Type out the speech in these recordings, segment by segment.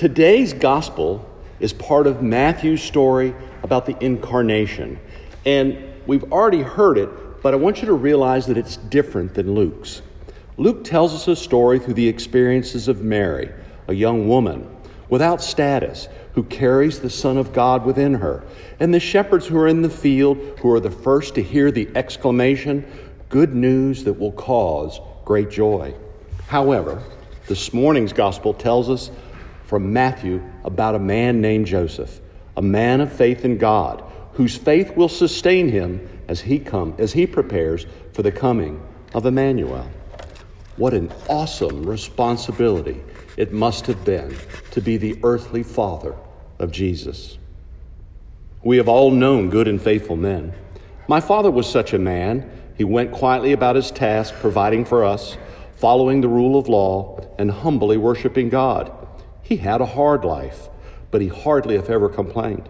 Today's gospel is part of Matthew's story about the incarnation. And we've already heard it, but I want you to realize that it's different than Luke's. Luke tells us a story through the experiences of Mary, a young woman without status who carries the Son of God within her, and the shepherds who are in the field who are the first to hear the exclamation, Good news that will cause great joy. However, this morning's gospel tells us from Matthew about a man named Joseph, a man of faith in God, whose faith will sustain him as he come as he prepares for the coming of Emmanuel. What an awesome responsibility it must have been to be the earthly father of Jesus. We have all known good and faithful men. My father was such a man. He went quietly about his task, providing for us, following the rule of law, and humbly worshiping God. He had a hard life, but he hardly, if ever, complained.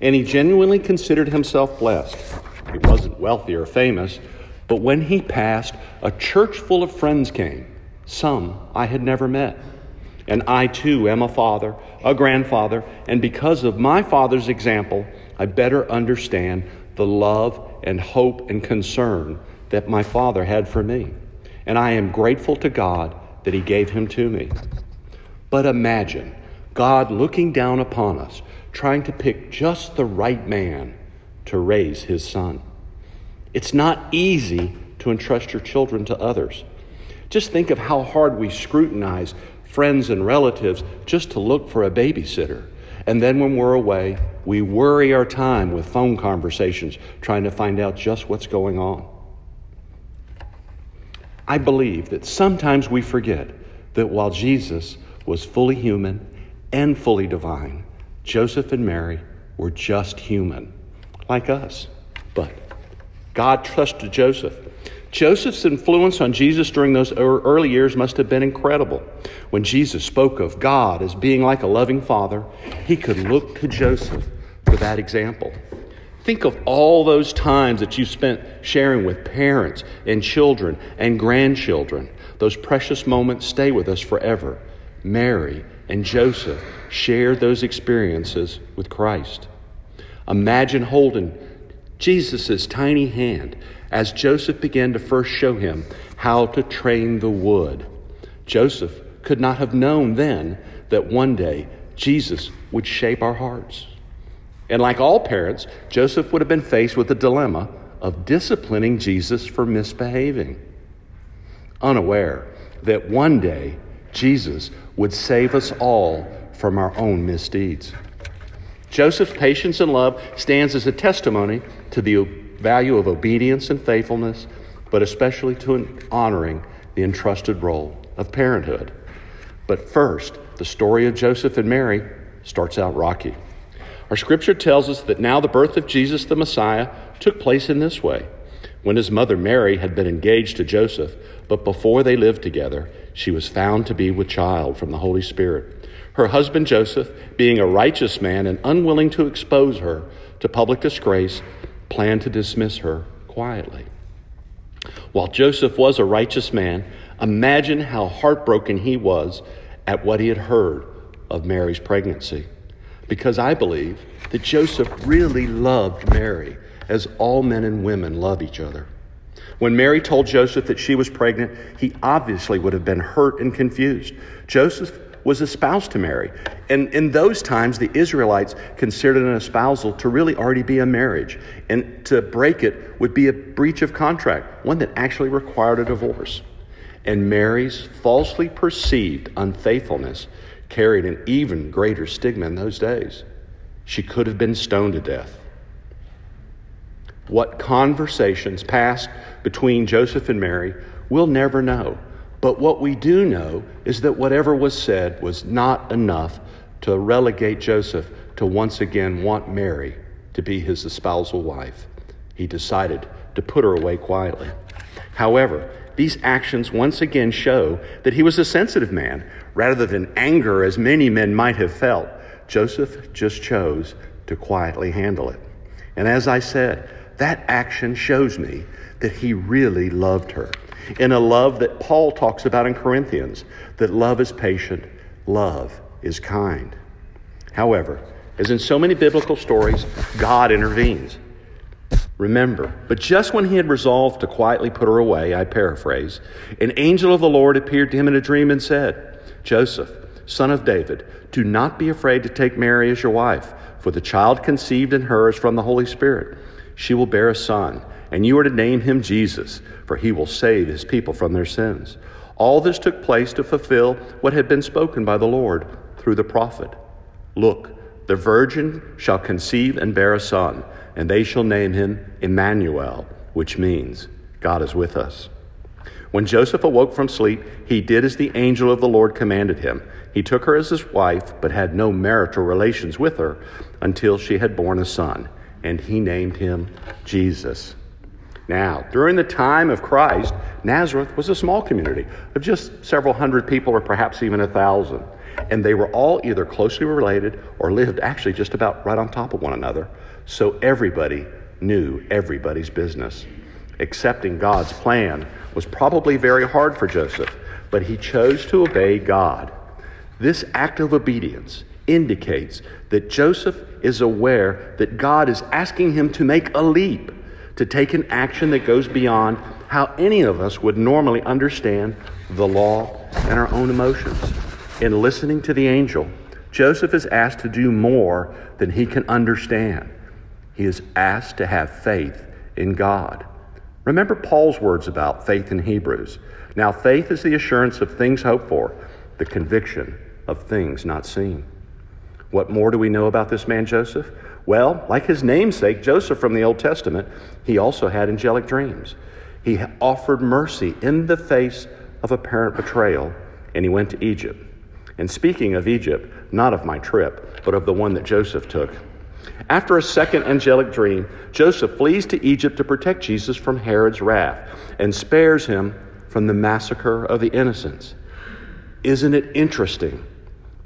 And he genuinely considered himself blessed. He wasn't wealthy or famous, but when he passed, a church full of friends came, some I had never met. And I too am a father, a grandfather, and because of my father's example, I better understand the love and hope and concern that my father had for me. And I am grateful to God that he gave him to me. But imagine God looking down upon us, trying to pick just the right man to raise his son. It's not easy to entrust your children to others. Just think of how hard we scrutinize friends and relatives just to look for a babysitter. And then when we're away, we worry our time with phone conversations trying to find out just what's going on. I believe that sometimes we forget that while Jesus was fully human and fully divine. Joseph and Mary were just human, like us. But God trusted Joseph. Joseph's influence on Jesus during those early years must have been incredible. When Jesus spoke of God as being like a loving father, he could look to Joseph for that example. Think of all those times that you spent sharing with parents and children and grandchildren. Those precious moments stay with us forever. Mary, and Joseph shared those experiences with Christ. Imagine holding Jesus' tiny hand as Joseph began to first show him how to train the wood. Joseph could not have known then that one day Jesus would shape our hearts. And like all parents, Joseph would have been faced with the dilemma of disciplining Jesus for misbehaving, unaware that one day Jesus would save us all from our own misdeeds. Joseph's patience and love stands as a testimony to the value of obedience and faithfulness, but especially to honoring the entrusted role of parenthood. But first, the story of Joseph and Mary starts out rocky. Our scripture tells us that now the birth of Jesus the Messiah took place in this way. When his mother Mary had been engaged to Joseph, but before they lived together, she was found to be with child from the Holy Spirit. Her husband Joseph, being a righteous man and unwilling to expose her to public disgrace, planned to dismiss her quietly. While Joseph was a righteous man, imagine how heartbroken he was at what he had heard of Mary's pregnancy. Because I believe that Joseph really loved Mary as all men and women love each other. When Mary told Joseph that she was pregnant, he obviously would have been hurt and confused. Joseph was espoused to Mary. And in those times, the Israelites considered an espousal to really already be a marriage. And to break it would be a breach of contract, one that actually required a divorce. And Mary's falsely perceived unfaithfulness carried an even greater stigma in those days. She could have been stoned to death what conversations passed between Joseph and Mary, we'll never know. But what we do know is that whatever was said was not enough to relegate Joseph to once again want Mary to be his espousal wife. He decided to put her away quietly. However, these actions once again show that he was a sensitive man. Rather than anger, as many men might have felt, Joseph just chose to quietly handle it. And as I said, that action shows me that he really loved her in a love that Paul talks about in Corinthians that love is patient, love is kind. However, as in so many biblical stories, God intervenes. Remember, but just when he had resolved to quietly put her away, I paraphrase, an angel of the Lord appeared to him in a dream and said, Joseph, son of David, do not be afraid to take Mary as your wife, for the child conceived in her is from the Holy Spirit. She will bear a son, and you are to name him Jesus, for he will save his people from their sins. All this took place to fulfill what had been spoken by the Lord through the prophet. Look, the virgin shall conceive and bear a son and they shall name him Emmanuel, which means God is with us. When Joseph awoke from sleep, he did as the angel of the Lord commanded him. He took her as his wife, but had no marital relations with her until she had borne a son, and he named him Jesus. Now, during the time of Christ, Nazareth was a small community of just several hundred people, or perhaps even a thousand. And they were all either closely related or lived actually just about right on top of one another. So everybody knew everybody's business. Accepting God's plan was probably very hard for Joseph, but he chose to obey God. This act of obedience indicates that Joseph is aware that God is asking him to make a leap, to take an action that goes beyond how any of us would normally understand the law and our own emotions. In listening to the angel, Joseph is asked to do more than he can understand. He is asked to have faith in God. Remember Paul's words about faith in Hebrews. Now, faith is the assurance of things hoped for, the conviction of things not seen. What more do we know about this man, Joseph? Well, like his namesake, Joseph from the Old Testament, he also had angelic dreams. He offered mercy in the face of apparent betrayal, and he went to Egypt. And speaking of Egypt, not of my trip, but of the one that Joseph took, after a second angelic dream, Joseph flees to Egypt to protect Jesus from Herod's wrath and spares him from the massacre of the innocents. Isn't it interesting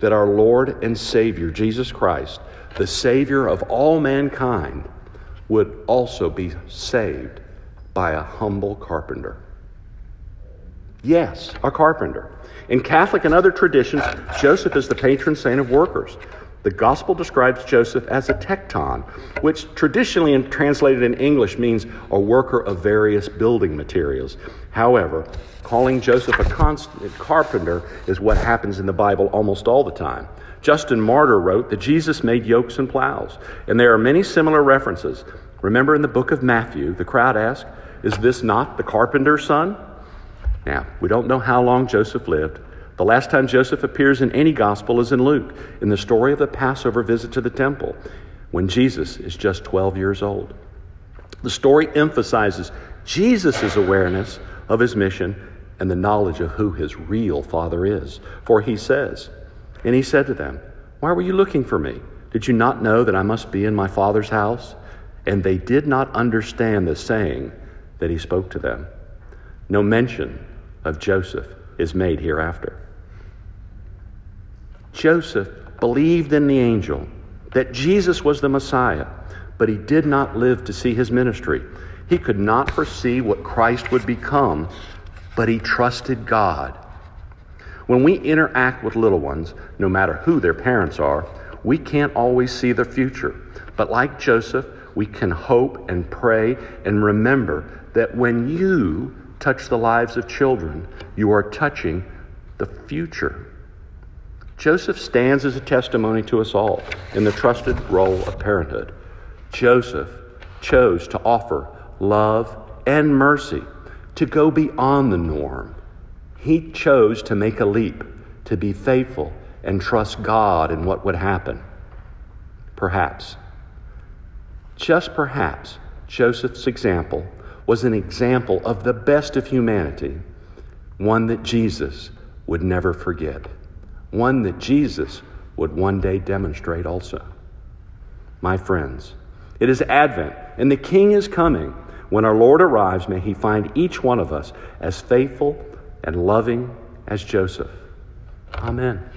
that our Lord and Savior, Jesus Christ, the Savior of all mankind, would also be saved by a humble carpenter? Yes, a carpenter. In Catholic and other traditions, Joseph is the patron saint of workers. The gospel describes Joseph as a tekton, which traditionally translated in English means a worker of various building materials. However, calling Joseph a constant carpenter is what happens in the Bible almost all the time. Justin Martyr wrote that Jesus made yokes and plows, and there are many similar references. Remember in the book of Matthew, the crowd asked, Is this not the carpenter's son? Now, we don't know how long Joseph lived. The last time Joseph appears in any gospel is in Luke, in the story of the Passover visit to the temple, when Jesus is just 12 years old. The story emphasizes Jesus' awareness of his mission and the knowledge of who his real father is. For he says, And he said to them, Why were you looking for me? Did you not know that I must be in my father's house? And they did not understand the saying that he spoke to them. No mention of Joseph is made hereafter. Joseph believed in the angel that Jesus was the Messiah, but he did not live to see his ministry. He could not foresee what Christ would become, but he trusted God. When we interact with little ones, no matter who their parents are, we can't always see the future. But like Joseph, we can hope and pray and remember that when you touch the lives of children, you are touching the future. Joseph stands as a testimony to us all in the trusted role of parenthood. Joseph chose to offer love and mercy, to go beyond the norm. He chose to make a leap, to be faithful and trust God in what would happen. Perhaps, just perhaps, Joseph's example was an example of the best of humanity, one that Jesus would never forget, one that Jesus would one day demonstrate also. My friends, it is Advent, and the King is coming. When our Lord arrives, may he find each one of us as faithful and loving as Joseph. Amen.